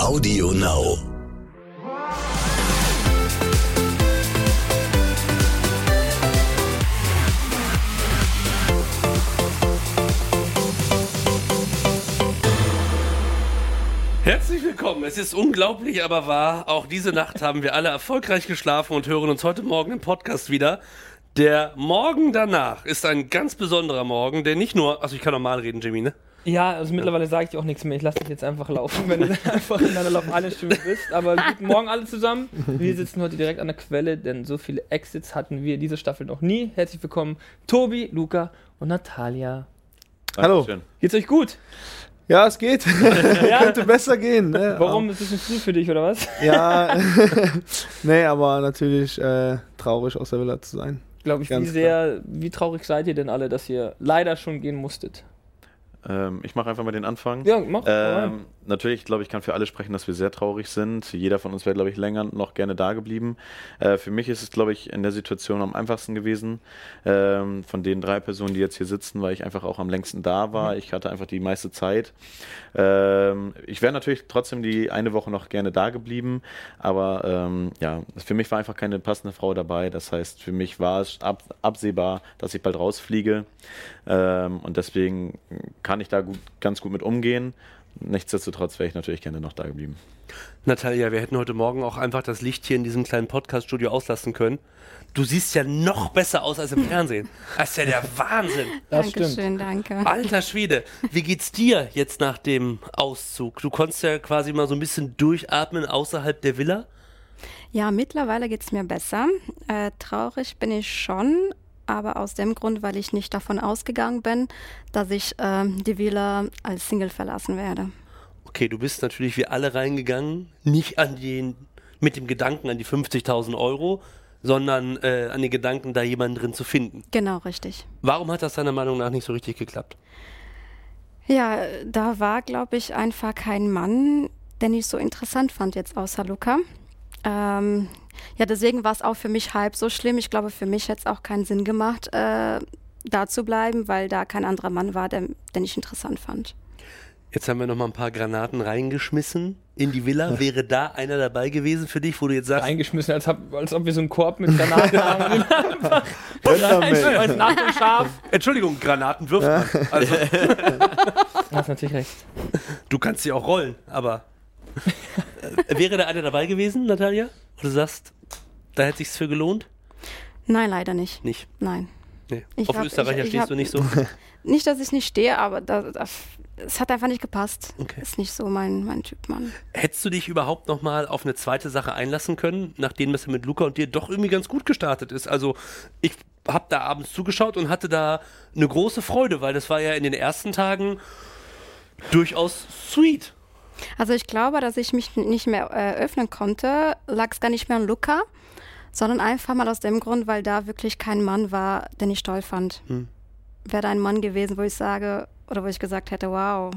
Audio Now. Herzlich willkommen. Es ist unglaublich, aber wahr. Auch diese Nacht haben wir alle erfolgreich geschlafen und hören uns heute Morgen im Podcast wieder. Der Morgen danach ist ein ganz besonderer Morgen, der nicht nur, also ich kann normal reden, Jimmy, ne? Ja, also mittlerweile sage ich auch nichts mehr. Ich lasse dich jetzt einfach laufen, wenn du dann einfach in deiner Lauf eine Stimme bist. Aber guten Morgen alle zusammen. Wir sitzen heute direkt an der Quelle, denn so viele Exits hatten wir diese Staffel noch nie. Herzlich willkommen, Tobi, Luca und Natalia. Hallo. Dankeschön. Geht's euch gut? Ja, es geht. Könnte besser gehen. Ne? Warum? Ist es nicht früh für dich oder was? Ja, nee, aber natürlich äh, traurig aus der Villa zu sein. Glaube ich, wie Ganz sehr, wie traurig seid ihr denn alle, dass ihr leider schon gehen musstet? Ähm, ich mache einfach mal den Anfang. Ja, mach. Ähm, natürlich, glaube ich, kann für alle sprechen, dass wir sehr traurig sind. Jeder von uns wäre, glaube ich, länger noch gerne da geblieben. Äh, für mich ist es, glaube ich, in der Situation am einfachsten gewesen. Ähm, von den drei Personen, die jetzt hier sitzen, weil ich einfach auch am längsten da war. Ich hatte einfach die meiste Zeit. Ähm, ich wäre natürlich trotzdem die eine Woche noch gerne da geblieben, aber ähm, ja, für mich war einfach keine passende Frau dabei. Das heißt, für mich war es ab, absehbar, dass ich bald rausfliege. Ähm, und deswegen kann ich da gut, ganz gut mit umgehen. Nichtsdestotrotz wäre ich natürlich gerne noch da geblieben. Natalia, wir hätten heute Morgen auch einfach das Licht hier in diesem kleinen Podcast-Studio auslassen können. Du siehst ja noch besser aus als im Fernsehen. Das ist ja der Wahnsinn. Das stimmt. Dankeschön, danke. Alter Schwede, wie geht's dir jetzt nach dem Auszug? Du konntest ja quasi mal so ein bisschen durchatmen außerhalb der Villa. Ja, mittlerweile geht es mir besser. Äh, traurig bin ich schon, aber aus dem Grund, weil ich nicht davon ausgegangen bin, dass ich ähm, die Villa als Single verlassen werde. Okay, du bist natürlich wie alle reingegangen, nicht an den, mit dem Gedanken an die 50.000 Euro, sondern äh, an den Gedanken, da jemanden drin zu finden. Genau, richtig. Warum hat das deiner Meinung nach nicht so richtig geklappt? Ja, da war, glaube ich, einfach kein Mann, den ich so interessant fand jetzt außer Luca. Ähm, ja, deswegen war es auch für mich halb so schlimm. Ich glaube, für mich hätte es auch keinen Sinn gemacht, äh, da zu bleiben, weil da kein anderer Mann war, der, den ich interessant fand. Jetzt haben wir noch mal ein paar Granaten reingeschmissen in die Villa. Wäre da einer dabei gewesen für dich, wo du jetzt sagst, Eingeschmissen, als, hab, als ob wir so einen Korb mit Granaten haben. nach dem Schaf. Entschuldigung, Granaten wirft man. Also, Du hast natürlich recht. du kannst sie auch rollen, aber wäre da einer dabei gewesen, Natalia? Wo du sagst, da hätte sich's für gelohnt? Nein, leider nicht. Nicht. Nein. Nee. Auf hab- Österreicher ich- ich stehst hab- du nicht so. Nicht, dass ich nicht stehe, aber da, da, es hat einfach nicht gepasst. Okay. Ist nicht so mein, mein Typ Mann. Hättest du dich überhaupt noch mal auf eine zweite Sache einlassen können, nachdem das ja mit Luca und dir doch irgendwie ganz gut gestartet ist? Also ich habe da abends zugeschaut und hatte da eine große Freude, weil das war ja in den ersten Tagen durchaus sweet. Also ich glaube, dass ich mich nicht mehr äh, öffnen konnte, lag es gar nicht mehr an Luca, sondern einfach mal aus dem Grund, weil da wirklich kein Mann war, den ich toll fand. Hm. Wäre da ein Mann gewesen, wo ich sage, oder wo ich gesagt hätte, wow,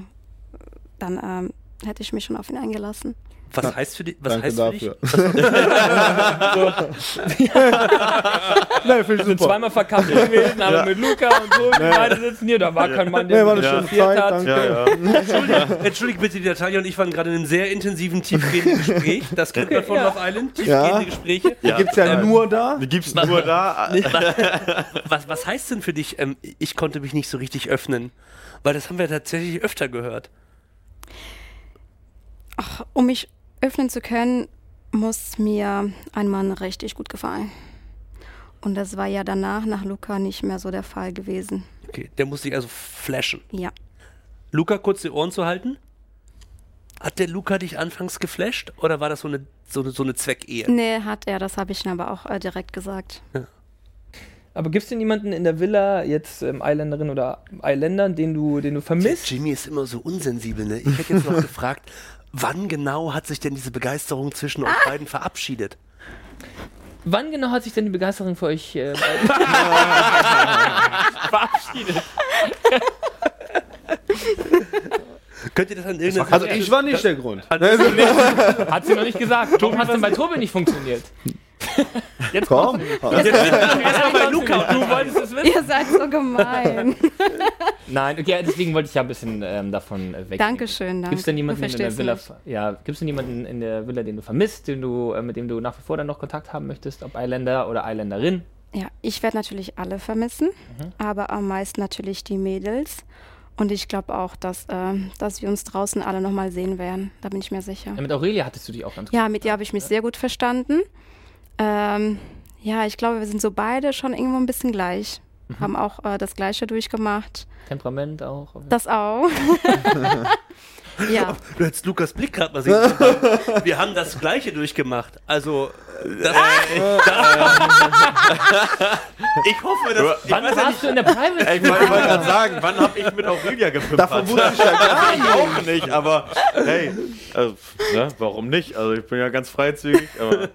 dann ähm, hätte ich mich schon auf ihn eingelassen. Was heißt für dich? Was Danke heißt dafür. für dich? Nein, finde ich sind zweimal verkauft gewesen, aber mit Luca und so, wir beide sitzen hier, da war kein Mann, der Nee, war mich eine schöne interessiert Zeit, hat. danke. Entschuldigt, entschuldigt bitte, die Natalia und ich waren gerade in einem sehr intensiven, tiefgehenden Gespräch. Das kennt man von Ja. Love Island. Tiefgehende Ja. Gespräche. Die gibt's ja nur da. Die gibt's nur da. Was, was heißt denn für dich, ähm, ich konnte mich nicht so richtig öffnen? Weil das haben wir tatsächlich öfter gehört. Um mich öffnen zu können, muss mir ein Mann richtig gut gefallen. Und das war ja danach, nach Luca, nicht mehr so der Fall gewesen. Okay, der muss sich also flashen. Ja. Luca, kurz die Ohren zu halten. Hat der Luca dich anfangs geflasht oder war das so eine, so eine, so eine Zweckehe? Nee, hat er, das habe ich ihm aber auch äh, direkt gesagt. Aber gibt es denn jemanden in der Villa, jetzt ähm, Eiländerin oder Eiländern, den du, den du vermisst? Jimmy ist immer so unsensibel, ne? Ich hätte jetzt noch gefragt, wann genau hat sich denn diese Begeisterung zwischen euch beiden verabschiedet? Wann genau hat sich denn die Begeisterung für euch äh, beiden verabschiedet? Könnt ihr das an irgendeiner Also ich war nicht der Grund. Hat sie noch nicht gesagt. Warum hat es denn bei Tobi nicht funktioniert? Jetzt Komm. kommst du. Jetzt erstmal bei Luca. Du wolltest es wissen. Ihr seid so gemein. Nein, okay, deswegen wollte ich ja ein bisschen ähm, davon äh, weg. Dankeschön, danke. Gibt es denn jemanden in der Villa? mich. Ja, gibt es denn jemanden in der Villa, den du vermisst, den du, äh, mit dem du nach wie vor dann noch Kontakt haben möchtest, ob Eiländer oder Eiländerin? Ja, ich werde natürlich alle vermissen, aber am meisten natürlich die Mädels. Und ich glaube auch, dass, ähm, dass wir uns draußen alle nochmal sehen werden. Da bin ich mir sicher. Ja, mit Aurelia hattest du dich auch ganz gut. Ja, mit ihr habe ich mich sehr gut verstanden. Ähm, ja, ich glaube, wir sind so beide schon irgendwo ein bisschen gleich. Haben auch äh, das Gleiche durchgemacht. Temperament auch. Das auch. ja. Du hättest Lukas Blick gerade mal sehen können. Wir haben das Gleiche durchgemacht. Also, das, ich hoffe, dass. Ich Wann ja warst nicht, du in der Private? Ich wollte gerade sagen, wann habe ich mit Aurelia gepimpert? Davon wusste ich ja gar ich auch nicht, aber hey, also, ne, warum nicht? Also ich bin ja ganz freizügig, aber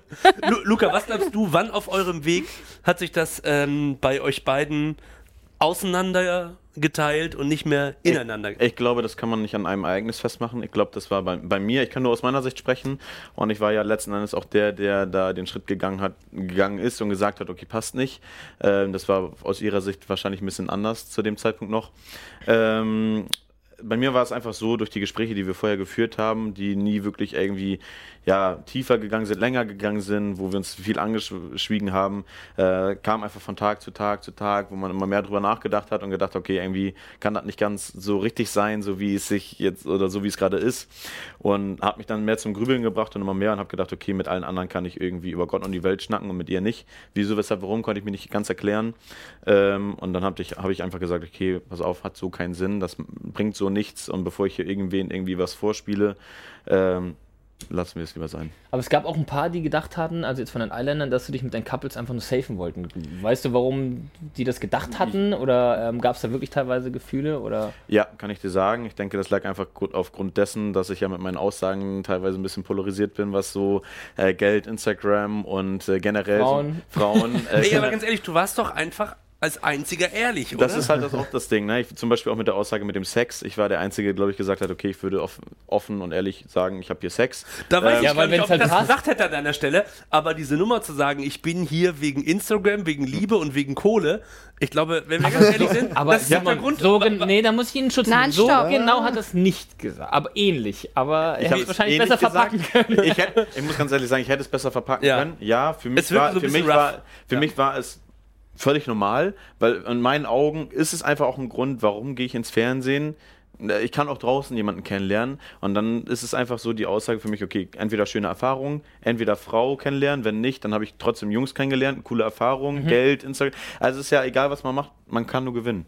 Lu Luca, was glaubst du, wann auf eurem Weg hat sich das ähm, bei euch beiden auseinandergeteilt und nicht mehr ineinander? ich glaube, das kann man nicht an einem Ereignis festmachen. Ich glaube, das war bei, bei mir, ich kann nur aus meiner Sicht sprechen und ich war ja letzten Endes auch der, der da den Schritt gegangen hat, gegangen ist und gesagt hat, okay, passt nicht. Ähm, das war aus ihrer Sicht wahrscheinlich ein bisschen anders zu dem Zeitpunkt noch. Ähm, bei mir war es einfach so, durch die Gespräche, die wir vorher geführt haben, die nie wirklich irgendwie ja, tiefer gegangen sind, länger gegangen sind, wo wir uns viel angeschwiegen haben, äh, kam einfach von Tag zu Tag zu Tag, wo man immer mehr drüber nachgedacht hat und gedacht, okay, irgendwie kann das nicht ganz so richtig sein, so wie es sich jetzt oder so wie es gerade ist. Und habe mich dann mehr zum Grübeln gebracht und immer mehr und habe gedacht, okay, mit allen anderen kann ich irgendwie über Gott und die Welt schnacken und mit ihr nicht. Wieso, weshalb, warum, konnte ich mir nicht ganz erklären. Ähm, und dann habe ich, hab ich einfach gesagt, okay, pass auf, hat so keinen Sinn, das bringt so nichts und bevor ich hier irgendwen irgendwie was vorspiele, ähm, lassen wir es lieber sein. Aber es gab auch ein paar, die gedacht hatten, also jetzt von den Islandern, dass sie dich mit deinen Couples einfach nur safen wollten. Weißt du, warum die das gedacht hatten? Oder ähm, gab es da wirklich teilweise Gefühle? Oder? Ja, kann ich dir sagen. Ich denke, das lag einfach gut aufgrund dessen, dass ich ja mit meinen Aussagen teilweise ein bisschen polarisiert bin, was so äh, Geld, Instagram und äh, generell Frauen. So Frauen äh, Ey, aber ganz ehrlich, du warst doch einfach als einziger ehrlich, oder? Das ist halt das auch das Ding, ne? Ich, zum Beispiel auch mit der Aussage mit dem Sex. Ich war der Einzige, glaube ich, gesagt hat, okay, ich würde off offen und ehrlich sagen, ich habe hier Sex. Da weiß Ähm, ich Ja, nicht, ob ich halt das passt. gesagt hätte an deiner Stelle, aber diese Nummer zu sagen, ich bin hier wegen Instagram, wegen Liebe und wegen Kohle, ich glaube, wenn wir ganz ehrlich sind, Aber das ist der Simon, Grund. so gen- nee, da muss ich Ihnen Schutz Nein. So stopp. genau hat er es nicht gesagt. Aber ähnlich. Aber er hätte es wahrscheinlich besser verpacken gesagt. können. Ich, hätte, ich muss ganz ehrlich sagen, ich hätte es besser verpacken Ja. können. Ja, für mich, war, für mich, war, für Ja. mich war es völlig normal, weil in meinen Augen ist es einfach auch ein Grund, warum gehe ich ins Fernsehen. Ich kann auch draußen jemanden kennenlernen und dann ist es einfach so die Aussage für mich, okay, entweder schöne Erfahrungen, entweder Frau kennenlernen, wenn nicht, dann habe ich trotzdem Jungs kennengelernt, coole Erfahrungen, Geld, Instagram. Also es ist ja egal, was man macht, man kann nur gewinnen.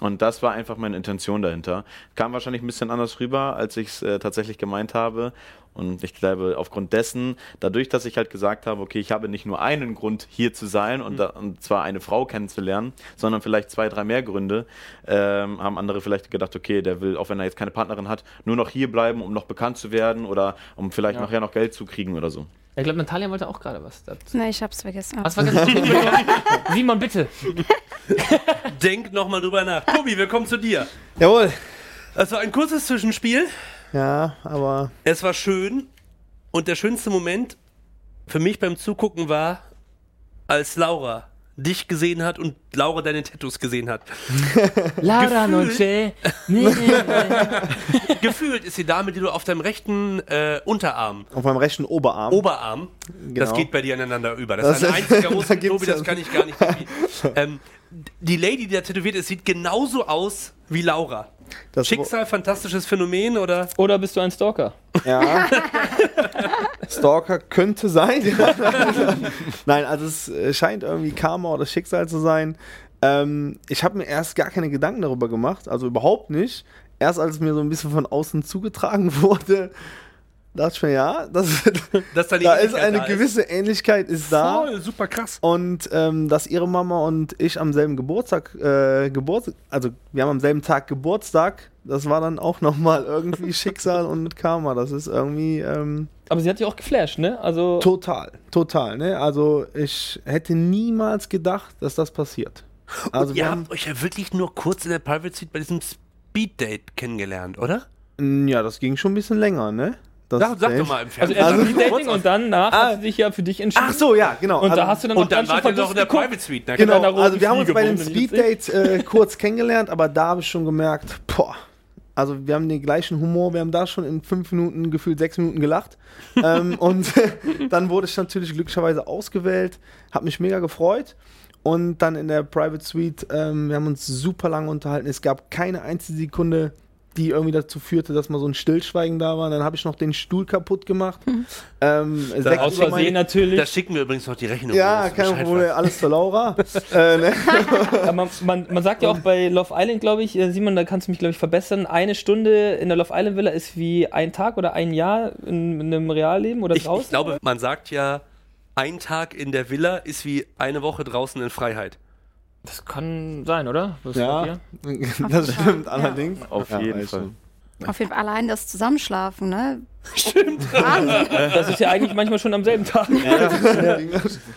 Und das war einfach meine Intention dahinter. Kam wahrscheinlich ein bisschen anders rüber, als ich es äh, tatsächlich gemeint habe. Und ich glaube, aufgrund dessen, dadurch, dass ich halt gesagt habe, okay, ich habe nicht nur einen Grund, hier zu sein und, da, und zwar eine Frau kennenzulernen, sondern vielleicht zwei, drei mehr Gründe, ähm, haben andere vielleicht gedacht, okay, der will, auch wenn er jetzt keine Partnerin hat, nur noch hier bleiben, um noch bekannt zu werden oder um vielleicht Ja. nachher noch Geld zu kriegen oder so. Ich glaube, Natalia wollte auch gerade was dazu. Nee, ich hab's vergessen. Was war das? Simon, bitte. Denk nochmal drüber nach. Tobi, wir kommen zu dir. Jawohl. Das war ein kurzes Zwischenspiel. Ja, aber Es war schön. Und der schönste Moment für mich beim Zugucken war, als Laura dich gesehen hat und Laura deine Tattoos gesehen hat. Gefühl. Noche. Nee. Gefühlt ist sie Dame, die du auf deinem rechten äh, Unterarm, auf meinem rechten Oberarm. Oberarm, das Genau. geht bei dir aneinander über. Das, Das ist ein einziger da Muskel, gibt's Tobi, das kann ich gar nicht. ähm, die Lady, die da tätowiert ist, sieht genauso aus wie Laura. Das Schicksal, fantastisches Phänomen oder? Oder bist du ein Stalker? Ja. Stalker könnte sein. Nein, also es äh, scheint irgendwie Karma oder Schicksal zu sein. Ähm, ich habe mir erst gar keine Gedanken darüber gemacht, also überhaupt nicht. Erst als es mir so ein bisschen von außen zugetragen wurde, dachte ich mir, ja, das, Dass da, die da ist eine da gewisse Ähnlichkeit ist da. Voll, super krass. Und ähm, dass ihre Mama und ich am selben Geburtstag, äh, Geburt, also wir haben am selben Tag Geburtstag, das war dann auch nochmal irgendwie Schicksal und Karma. Das ist irgendwie ähm, Aber sie hat dich auch geflasht, ne? Also. total, total. Ne? Also ich hätte niemals gedacht, dass das passiert. Also Und wir ihr haben, habt euch ja wirklich nur kurz in der Private Suite bei diesem Speed Date kennengelernt, oder? Ja, das ging schon ein bisschen länger, ne? Das Sag, sag doch mal im Also Fernsehen. erst Also- Speed Dating und danach Ah. hat sie sich ja für dich entschieden. Ach so, ja, genau. Und Also- da hast du dann auch und dann ganz schön wart ihr noch in der Private Suite. Na, Genau, roten also wir haben uns bei dem Speeddate äh, kurz kennengelernt, aber da habe ich schon gemerkt, boah, also wir haben den gleichen Humor, wir haben da schon in fünf Minuten, gefühlt sechs Minuten gelacht. ähm, und dann wurde ich natürlich glücklicherweise ausgewählt, habe mich mega gefreut. Und dann in der Private Suite, ähm, wir haben uns super lange unterhalten. Es gab keine einzige Sekunde, die irgendwie dazu führte, dass mal so ein Stillschweigen da war. Dann habe ich noch den Stuhl kaputt gemacht. Ähm, Sekt Aus Versehen natürlich. Da schicken wir übrigens noch die Rechnung. Ja, kein Problem, alles für Laura. äh, ne? Ja, man, man, man sagt ja auch bei Love Island, glaube ich, äh, Simon, da kannst du mich, glaube ich, verbessern. Eine Stunde in der Love Island Villa ist wie ein Tag oder ein Jahr in, in einem Realleben oder Ich, draußen. ich glaube, man sagt ja, ein Tag in der Villa ist wie eine Woche draußen in Freiheit. Das kann sein, oder? Was Ja, das stimmt allerdings. Auf Ja, jeden weiß Fall. schon. Auf jeden Fall allein das Zusammenschlafen, ne? Stimmt. Wahnsinn. Das ist ja eigentlich manchmal schon am selben Tag. Ja.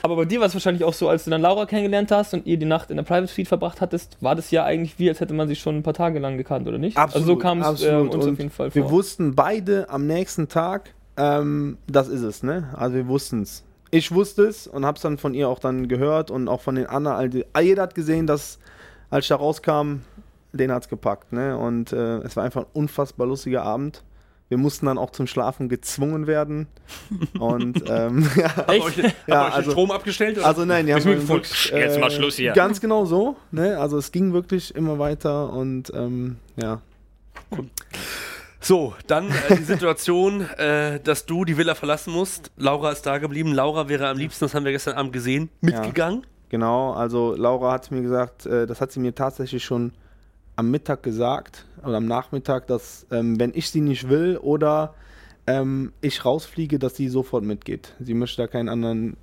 Aber bei dir war es wahrscheinlich auch so, als du dann Laura kennengelernt hast und ihr die Nacht in der Private Suite verbracht hattest, war das ja eigentlich wie, als hätte man sie schon ein paar Tage lang gekannt, oder nicht? Absolut, also so kam es äh, uns auf Und jeden Fall Wir vor. wussten beide am nächsten Tag, ähm, das ist es, ne? Also wir wussten es. Ich wusste es und hab's dann von ihr auch dann gehört und auch von den anderen. Also jeder hat gesehen, dass als ich da rauskam, den hat's gepackt, ne? Und äh, es war einfach ein unfassbar lustiger Abend. Wir mussten dann auch zum Schlafen gezwungen werden. Und ähm, ja, ihr Ja, den also- Strom abgestellt? Oder? Also nein, die haben wirklich, Jetzt mal Schluss hier. Ganz genau so. Ne? Also es ging wirklich immer weiter und ähm, ja. So, dann äh, die Situation, äh, dass du die Villa verlassen musst. Laura ist da geblieben. Laura wäre am liebsten, das haben wir gestern Abend gesehen, mitgegangen. Genau, also Laura hat mir gesagt, äh, das hat sie mir tatsächlich schon am Mittag gesagt oder am Nachmittag, dass ähm, wenn ich sie nicht will oder ähm, ich rausfliege, dass sie sofort mitgeht. Sie möchte da keinen anderen,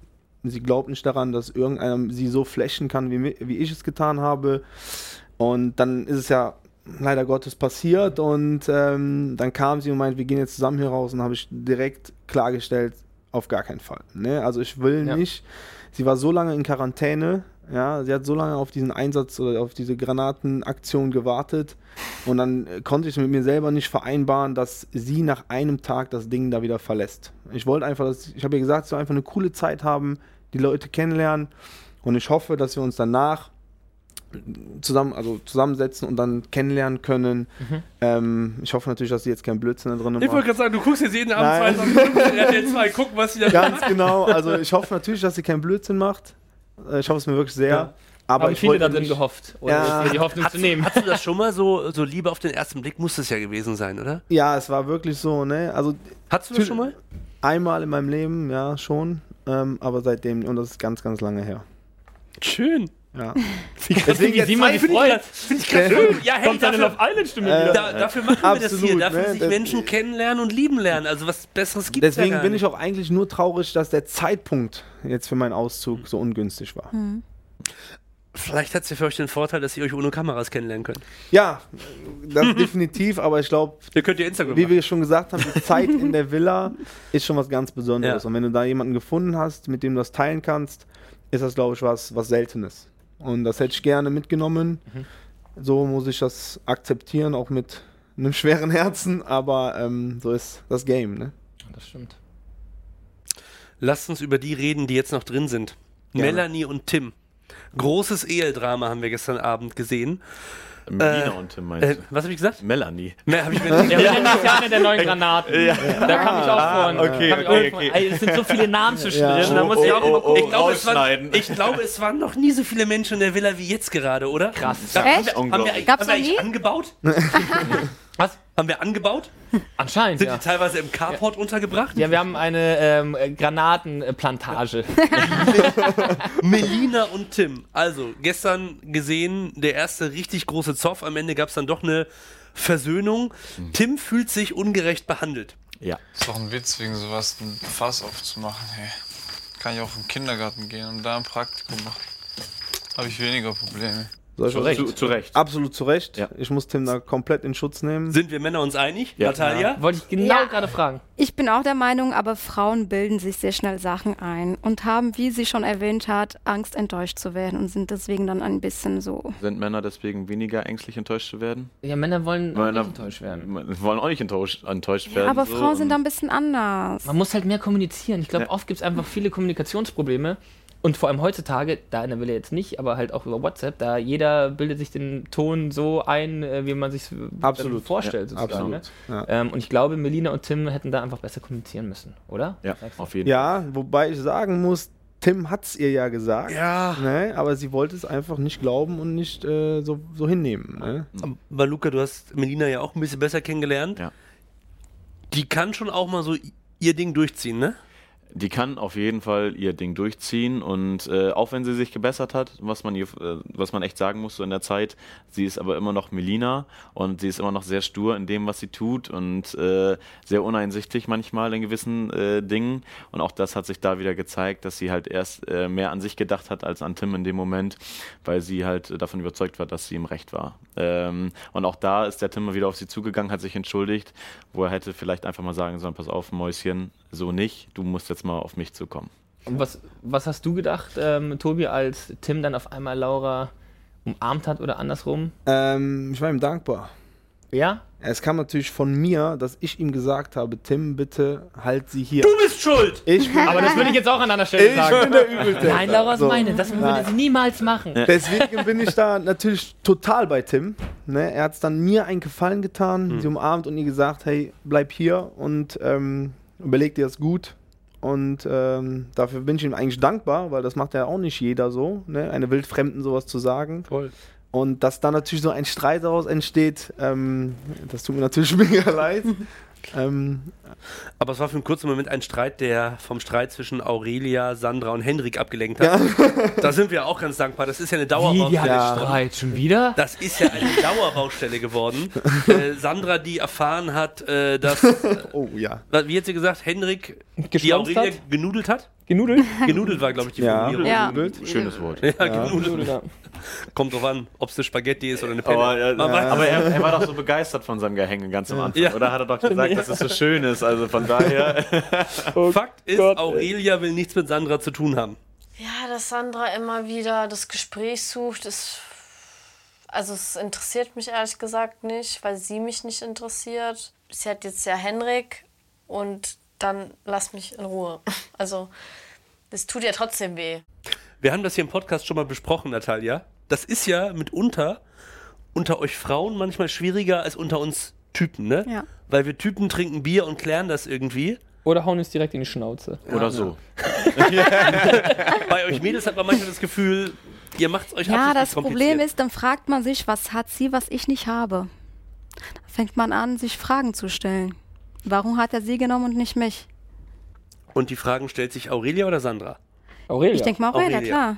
sie glaubt nicht daran, dass irgendeiner sie so flashen kann, wie, wie ich es getan habe. Und dann ist es ja leider Gottes passiert und ähm, dann kam sie und meinte, wir gehen jetzt zusammen hier raus und habe ich direkt klargestellt, auf gar keinen Fall. Ne? Also ich will Ja. nicht. Sie war so lange in Quarantäne, ja, sie hat so lange auf diesen Einsatz oder auf diese Granatenaktion gewartet und dann äh, konnte ich mit mir selber nicht vereinbaren, dass sie nach einem Tag das Ding da wieder verlässt. Ich wollte einfach, dass, ich habe ihr gesagt, sie soll einfach eine coole Zeit haben, die Leute kennenlernen und ich hoffe, dass wir uns danach zusammen, also zusammensetzen und dann kennenlernen können. Ähm, ich hoffe natürlich, dass sie jetzt keinen Blödsinn da drin Ich macht. wollte gerade sagen, du guckst jetzt jeden Nein. Abend 22 Minuten RTL 2, gucken, was sie da Ganz genau. Also ich hoffe natürlich, dass sie keinen Blödsinn macht. Äh, Ich hoffe es mir wirklich sehr. Ja. Aber Haben ich viele da drin gehofft. Oder Ja. die Hoffnung zu nehmen. Hast du das schon mal so, so Liebe auf den ersten Blick? Muss es ja gewesen sein, oder? Ja, es war wirklich so, ne? Also Hattest du das schon mal? einmal in meinem Leben, ja, schon. Ähm, aber seitdem, und das ist ganz, ganz lange her. Schön. Ja. Deswegen, wie Simon sich freut. Finde ich gerade Ja, hey, Kommt seine dafür, Love Island Stimme Äh, wieder. da, dafür machen wir das hier. Absolut, Dafür ne? sich Menschen kennenlernen und lieben lernen. Also was Besseres gibt es ja Deswegen bin ich auch eigentlich nur traurig, dass der Zeitpunkt jetzt für meinen Auszug so ungünstig war. Vielleicht hat es ja für euch den Vorteil, dass ihr euch ohne Kameras kennenlernen könnt. Ja, das definitiv, aber ich glaube, Ihr könnt ja Instagram wie machen. wir schon gesagt haben, die Zeit in der Villa ist schon was ganz Besonderes. Ja. Und wenn du da jemanden gefunden hast, mit dem du das teilen kannst, ist das, glaube ich, was, was Seltenes. Und das hätte ich gerne mitgenommen. So muss ich das akzeptieren, auch mit einem schweren Herzen, aber ähm, so ist das Game, ne? Das stimmt. Lasst uns über die reden, die jetzt noch drin sind. Gerne. Melanie und Tim. Großes Ehedrama haben wir gestern Abend gesehen. Melina Äh, und Tim meinst Äh, du? was habe ich gesagt? Melanie. Mehr habe ich mir Der Melanie ist ja einer der neuen Granaten. Da kam ich auch von. okay, ich okay, auch von. okay. Ey, es sind so viele Namen zwischen Ja. drin. Da Oh, muss ich oh, auch immer oh, gucken. ich, glaube, es waren, ich glaube, es waren noch nie so viele Menschen in der Villa wie jetzt gerade, oder? Krass. Da, Echt? Haben wir, haben wir, Unglaublich. haben Gab's wir eigentlich nie? angebaut? Was? Haben wir angebaut? Anscheinend, Sind ja. die teilweise im Carport untergebracht? Ja, wir haben eine ähm, Granatenplantage. Melina und Tim. Also, gestern gesehen, der erste richtig große Zoff. Am Ende gab es dann doch eine Versöhnung. Tim fühlt sich ungerecht behandelt. Ja. Ist doch ein Witz, wegen sowas ein Fass aufzumachen. Hey. Kann ich auch im Kindergarten gehen und da ein Praktikum machen. Habe ich weniger Probleme. Zu Recht. Zu, zu Recht. Absolut zu Recht. Ja. Ich muss Tim da komplett in Schutz nehmen. Sind wir Männer uns einig? Ja. Natalia? Wollte ich genau Ja. gerade fragen. Ich bin auch der Meinung, aber Frauen bilden sich sehr schnell Sachen ein und haben, wie sie schon erwähnt hat, Angst, enttäuscht zu werden und sind deswegen dann ein bisschen so. Sind Männer deswegen weniger ängstlich enttäuscht zu werden? Ja, Männer wollen auch Männer- nicht enttäuscht werden. Wollen auch nicht enttäuscht, enttäuscht werden. aber so Frauen sind da ein bisschen anders. Man muss halt mehr kommunizieren. Ich glaube, Ja. oft gibt es einfach viele Kommunikationsprobleme. Und vor allem heutzutage, da in der Wille jetzt nicht, aber halt auch über WhatsApp, da jeder bildet sich den Ton so ein, äh, wie man sich Absolut. vorstellt. Ja, sozusagen, ne? absolut. Ja. Ähm, und ich glaube, Melina und Tim hätten da einfach besser kommunizieren müssen, oder? Ja, auf jeden Ja, wobei ich sagen muss, Tim hat es ihr ja gesagt. Ja. Ne? Aber sie wollte es einfach nicht glauben und nicht äh, so, so hinnehmen. Ne? Aber Luca, du hast Melina ja auch ein bisschen besser kennengelernt. Ja. Die kann schon auch mal so ihr Ding durchziehen, ne? Die kann auf jeden Fall ihr Ding durchziehen und äh, auch wenn sie sich gebessert hat, was man ihr, äh, was man echt sagen muss so in der Zeit, sie ist aber immer noch Melina und sie ist immer noch sehr stur in dem, was sie tut und äh, sehr uneinsichtig manchmal in gewissen äh, Dingen und auch das hat sich da wieder gezeigt, dass sie halt erst äh, mehr an sich gedacht hat als an Tim in dem Moment, weil sie halt davon überzeugt war, dass sie im Recht war. Ähm, und auch da ist der Tim wieder auf sie zugegangen, hat sich entschuldigt, wo er hätte vielleicht einfach mal sagen sollen, pass auf, Mäuschen, so nicht, du musst jetzt mal auf mich zukommen. Und was, was hast du gedacht, ähm, Tobi, als Tim dann auf einmal Laura umarmt hat oder andersrum? Ähm, ich war ihm dankbar. Ja? Es kam natürlich von mir, dass ich ihm gesagt habe, Tim, bitte halt sie hier. Du bist schuld! Ich bin, Aber das würde ich jetzt auch an einer Stelle ich sagen. bin der Übelte. Nein, Laura ist So. meine. Das würde Nein. sie niemals machen. Deswegen bin ich da natürlich total bei Tim. Ne? Er hat es dann mir einen Gefallen getan, sie umarmt und ihr gesagt, hey, bleib hier und ähm, überleg dir das gut. Und ähm, dafür bin ich ihm eigentlich dankbar, weil das macht ja auch nicht jeder so, ne? eine Wildfremden sowas zu sagen. Voll. Und dass dann natürlich so ein Streit daraus entsteht, ähm, das tut mir natürlich mega leid. Ähm, Aber es war für einen kurzen Moment ein Streit, der vom Streit zwischen Aurelia, Sandra und Henrik abgelenkt hat. Da sind wir auch ganz dankbar. Das ist ja eine Dauerbaustelle. Ja. Streit. Schon wieder? Das ist ja eine Dauerbaustelle geworden. äh, Sandra, die erfahren hat, äh, dass, äh, oh ja. wie hat sie gesagt, Henrik die Aurelia hat? genudelt hat? Genudelt? Genudelt war, glaube ich, die Ja. Formulierung. Ja. Schönes Wort. Ja, Ja. genudelt. Ja. Kommt drauf an, ob es eine Spaghetti ist oder eine Penne. Aber, Man weiß- aber er, er war doch so begeistert von seinem Gehänge ganz am Anfang. Ja. Oder hat er doch gesagt, dass es so schön ist? Also von daher. Fakt ist, Gott. Aurelia will nichts mit Sandra zu tun haben. Ja, dass Sandra immer wieder das Gespräch sucht, ist. Also, es interessiert mich ehrlich gesagt nicht, weil sie mich nicht interessiert. Sie hat jetzt ja Henrik und dann lass mich in Ruhe. Also, es tut ja trotzdem weh. Wir haben das hier im Podcast schon mal besprochen, Natalia. Das ist ja mitunter unter euch Frauen manchmal schwieriger als unter uns Typen, ne? Ja. Weil wir Typen trinken Bier und klären das irgendwie. Oder hauen uns direkt in die Schnauze. Oder so. Bei euch Mädels hat man manchmal das Gefühl, ihr macht es euch Ja, das Problem ist, dann fragt man sich, was hat sie, was ich nicht habe. Da fängt man an, sich Fragen zu stellen. Warum hat er sie genommen und nicht mich? Und die Fragen stellt sich Aurelia oder Sandra? Aurelia. Ich denke mal, Aurelia, Aurelia. klar.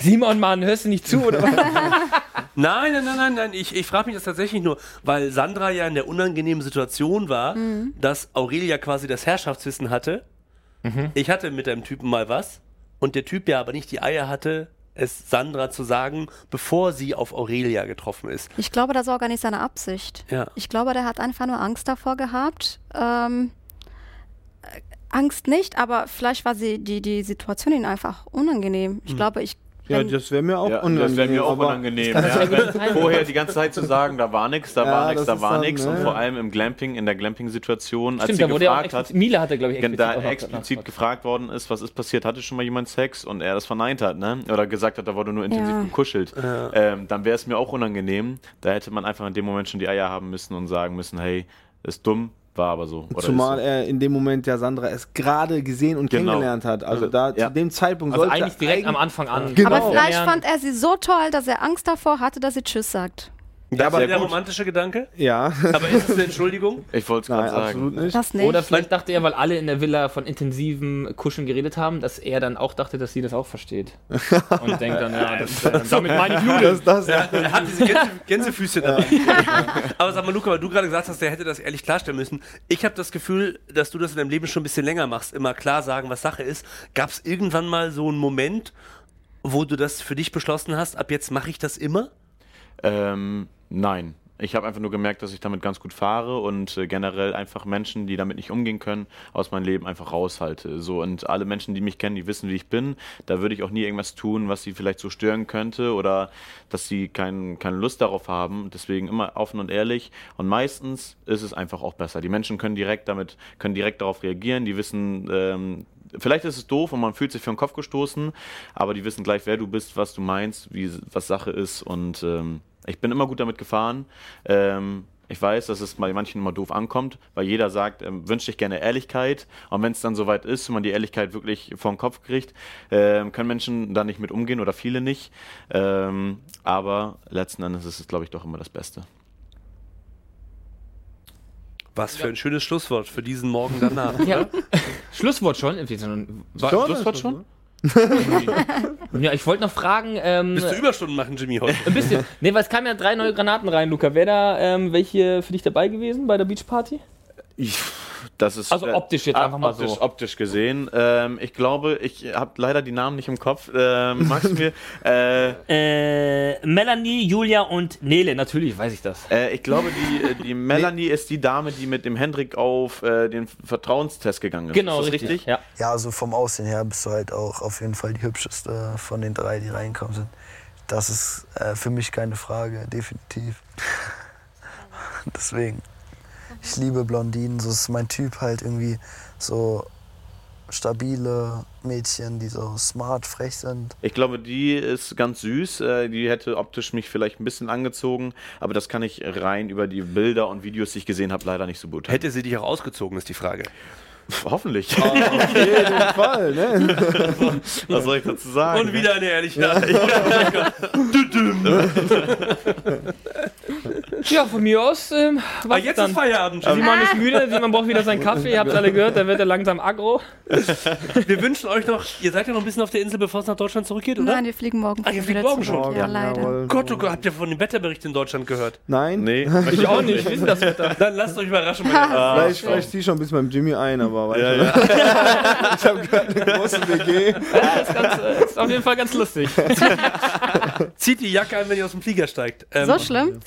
Simon, Mann, hörst du nicht zu, oder was? Nein, nein, nein, nein, nein. Ich, ich frage mich das tatsächlich nur, weil Sandra ja in der unangenehmen Situation war, dass Aurelia quasi das Herrschaftswissen hatte. Ich hatte mit einem Typen mal was und der Typ ja aber nicht die Eier hatte, es Sandra zu sagen, bevor sie auf Aurelia getroffen ist. Ich glaube, das war gar nicht seine Absicht. Ja. Ich glaube, der hat einfach nur Angst davor gehabt. Ähm, äh, Angst nicht, aber vielleicht war sie die, die Situation ihm einfach unangenehm. Ich glaube, ich. Ja, das wäre mir auch Ja, unangenehm. das wäre mir auch unangenehm. Ja, vorher die ganze Zeit zu sagen, da war nichts, da Ja, war nichts, da war nichts. Und vor allem im Glamping, in der Glamping-Situation, als sie gefragt hat, explizit, Mila hatte, glaube ich, Wenn explizit da explizit gefragt worden ist, was ist passiert, hatte schon mal jemand Sex und er das verneint hat, ne? Oder gesagt hat, da wurde nur intensiv Ja. gekuschelt. Ähm, dann wäre es mir auch unangenehm. Da hätte man einfach in dem Moment schon die Eier haben müssen und sagen müssen, hey, ist dumm, war aber so. Oder Zumal er in dem Moment ja Sandra es gerade gesehen und Genau. kennengelernt hat. Also Also, da ja. zu dem Zeitpunkt Also sollte eigentlich direkt am Anfang an. Genau. aber vielleicht fand er sie so toll, dass er Angst davor hatte, dass sie Tschüss sagt. Das aber ist der gut. romantische Gedanke. Ja, Aber ist es eine Entschuldigung? Ich wollte es gerade sagen. absolut nicht. Das nicht. Oder vielleicht dachte er, weil alle in der Villa von intensivem Kuscheln geredet haben, dass er dann auch dachte, dass sie das auch versteht. Und denkt dann, ja, das, äh, damit meine ich Nudeln. Das, das, Er hat diese Gänse, Gänsefüßchen dabei. Aber sag mal, Luca, weil du gerade gesagt hast, der hätte das ehrlich klarstellen müssen. Ich habe das Gefühl, dass du das in deinem Leben schon ein bisschen länger machst, immer klar sagen, was Sache ist. Gab es irgendwann mal so einen Moment, wo du das für dich beschlossen hast, ab jetzt mache ich das immer? Ähm, nein. Ich habe einfach nur gemerkt, dass ich damit ganz gut fahre und äh, generell einfach Menschen, die damit nicht umgehen können, aus meinem Leben einfach raushalte. So und alle Menschen, die mich kennen, die wissen, wie ich bin. Da würde ich auch nie irgendwas tun, was sie vielleicht so stören könnte oder dass sie kein, keine Lust darauf haben. Deswegen immer offen und ehrlich. Und meistens ist es einfach auch besser. Die Menschen können direkt damit, können direkt darauf reagieren. Die wissen, ähm, vielleicht ist es doof und man fühlt sich für den Kopf gestoßen, aber die wissen gleich, wer du bist, was du meinst, wie was Sache ist und ähm, ich bin immer gut damit gefahren. Ähm, ich weiß, dass es bei manchen immer doof ankommt, weil jeder sagt, ähm, wünscht sich gerne Ehrlichkeit. Und wenn es dann soweit ist und man die Ehrlichkeit wirklich vor den Kopf kriegt, ähm, können Menschen da nicht mit umgehen oder viele nicht. Ähm, aber letzten Endes ist es, glaube ich, doch immer das Beste. Was für ein schönes Schlusswort für diesen Morgen danach. Ja. Schlusswort schon. War Schon? Schlusswort schon? ja, ich wollte noch fragen. Ähm, Bist du Überstunden machen, Jimmy, heute? ein bisschen. Nee, weil es kamen ja drei neue Granaten rein, Luca. Wäre da ähm, welche für dich dabei gewesen bei der Beachparty? Ich, das ist, Also optisch jetzt ah, einfach mal optisch, so. Optisch gesehen. Ähm, ich glaube, ich habe leider die Namen nicht im Kopf. Ähm, magst du mir? Äh, Äh, Melanie, Julia und Nele. Natürlich weiß ich das. äh, ich glaube, die, äh, die Melanie ist die Dame, die mit dem Hendrik auf äh, den Vertrauenstest gegangen ist. Genau, ist das richtig. richtig? Ja. Ja, also vom Aussehen her bist du halt auch auf jeden Fall die hübscheste von den drei, die reinkommen sind. Das ist äh, für mich keine Frage, definitiv. Deswegen. Ich liebe Blondinen, so ist mein Typ halt irgendwie so stabile Mädchen, die so smart, frech sind. Ich glaube, die ist ganz süß. Äh, die hätte optisch mich vielleicht ein bisschen angezogen, aber das kann ich rein über die Bilder und Videos, die ich gesehen habe, leider nicht so beurteilen. Hätte sie dich auch ausgezogen, ist die Frage. Hoffentlich. Auf jeden Fall, ne? Was soll ich dazu sagen? Und wieder eine Ehrlichkeit. Ja, von mir aus. Ähm, Ah, was jetzt dann? ist Feierabend. Simon ist müde, Simon braucht wieder seinen Kaffee. Ihr habt alle gehört, da wird er langsam aggro. Wir wünschen euch noch, ihr seid ja noch ein bisschen auf der Insel, bevor es nach Deutschland zurückgeht, oder? Nein, wir fliegen morgen Ah, ihr früh fliegt morgen zurück. schon? Ja, leider. jawohl. Gott, oh Gott, habt ihr von dem Wetterbericht in Deutschland gehört? Nein? Nee, Ich auch nicht, wissen das Wetter. Dann lasst euch überraschen. Herren. Vielleicht, vielleicht zieh ich schon ein bisschen beim Jimmy ein, aber Ja, ja. ich habe gerade eine große WG. Ja, ist, ganz, ist auf jeden Fall ganz lustig. Zieht die Jacke an, wenn ihr aus dem Flieger steigt. Ähm, So schlimm?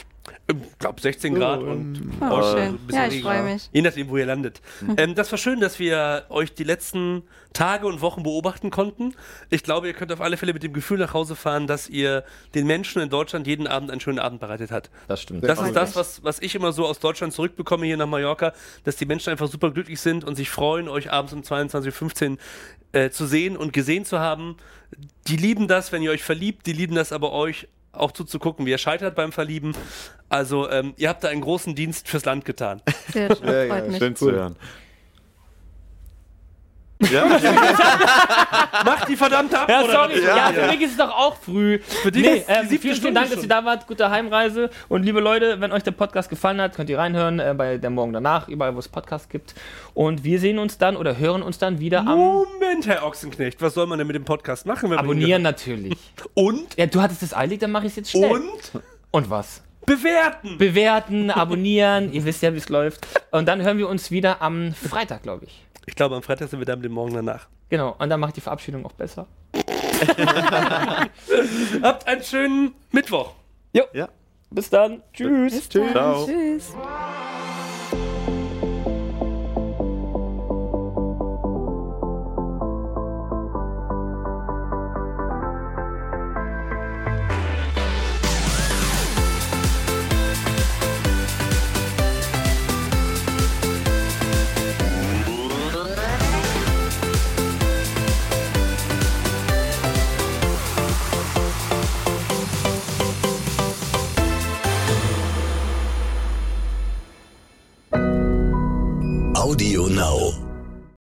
Ich glaube 16 Grad und Oh, äh, schön. Ja, ich freue mich. Je nachdem, wo ihr landet. Ähm, das war schön, dass wir euch die letzten Tage und Wochen beobachten konnten. Ich glaube, ihr könnt auf alle Fälle mit dem Gefühl nach Hause fahren, dass ihr den Menschen in Deutschland jeden Abend einen schönen Abend bereitet habt. Das stimmt. Das ist das, was, was ich immer so aus Deutschland zurückbekomme hier nach Mallorca, dass die Menschen einfach super glücklich sind und sich freuen, euch abends um 22.15 Uhr äh, zu sehen und gesehen zu haben. Die lieben das, wenn ihr euch verliebt, die lieben das aber euch auch zuzugucken, wie ihr scheitert beim Verlieben. Also ähm, ihr habt da einen großen Dienst fürs Land getan. Sehr schön, Ja, freut ja, mich. Schön zu hören. Ja, Macht die verdammte Ja, Abmoderation. sorry. Ja, für mich ist es doch auch früh. Für dich nee, ähm, vielen, vielen Dank, dass schon. ihr da wart. Gute Heimreise. Und liebe Leute, wenn euch der Podcast gefallen hat, könnt ihr reinhören äh, bei der Morgen danach, überall, wo es Podcasts gibt. Und wir sehen uns dann oder hören uns dann wieder am Moment, Herr Ochsenknecht, was soll man denn mit dem Podcast machen? Wenn Abonnieren natürlich. Und, Ja, du hattest es eilig, dann mache ich es jetzt schnell. und Und was? bewerten. Bewerten, abonnieren, ihr wisst ja, wie es läuft. Und dann hören wir uns wieder am Freitag, glaube ich. Ich glaube, am Freitag sind wir da mit dem Morgen danach. Genau, und dann mache ich die Verabschiedung auch besser. Habt einen schönen Mittwoch. Jo, ja. bis dann. Tschüss. Ciao. Tschüss.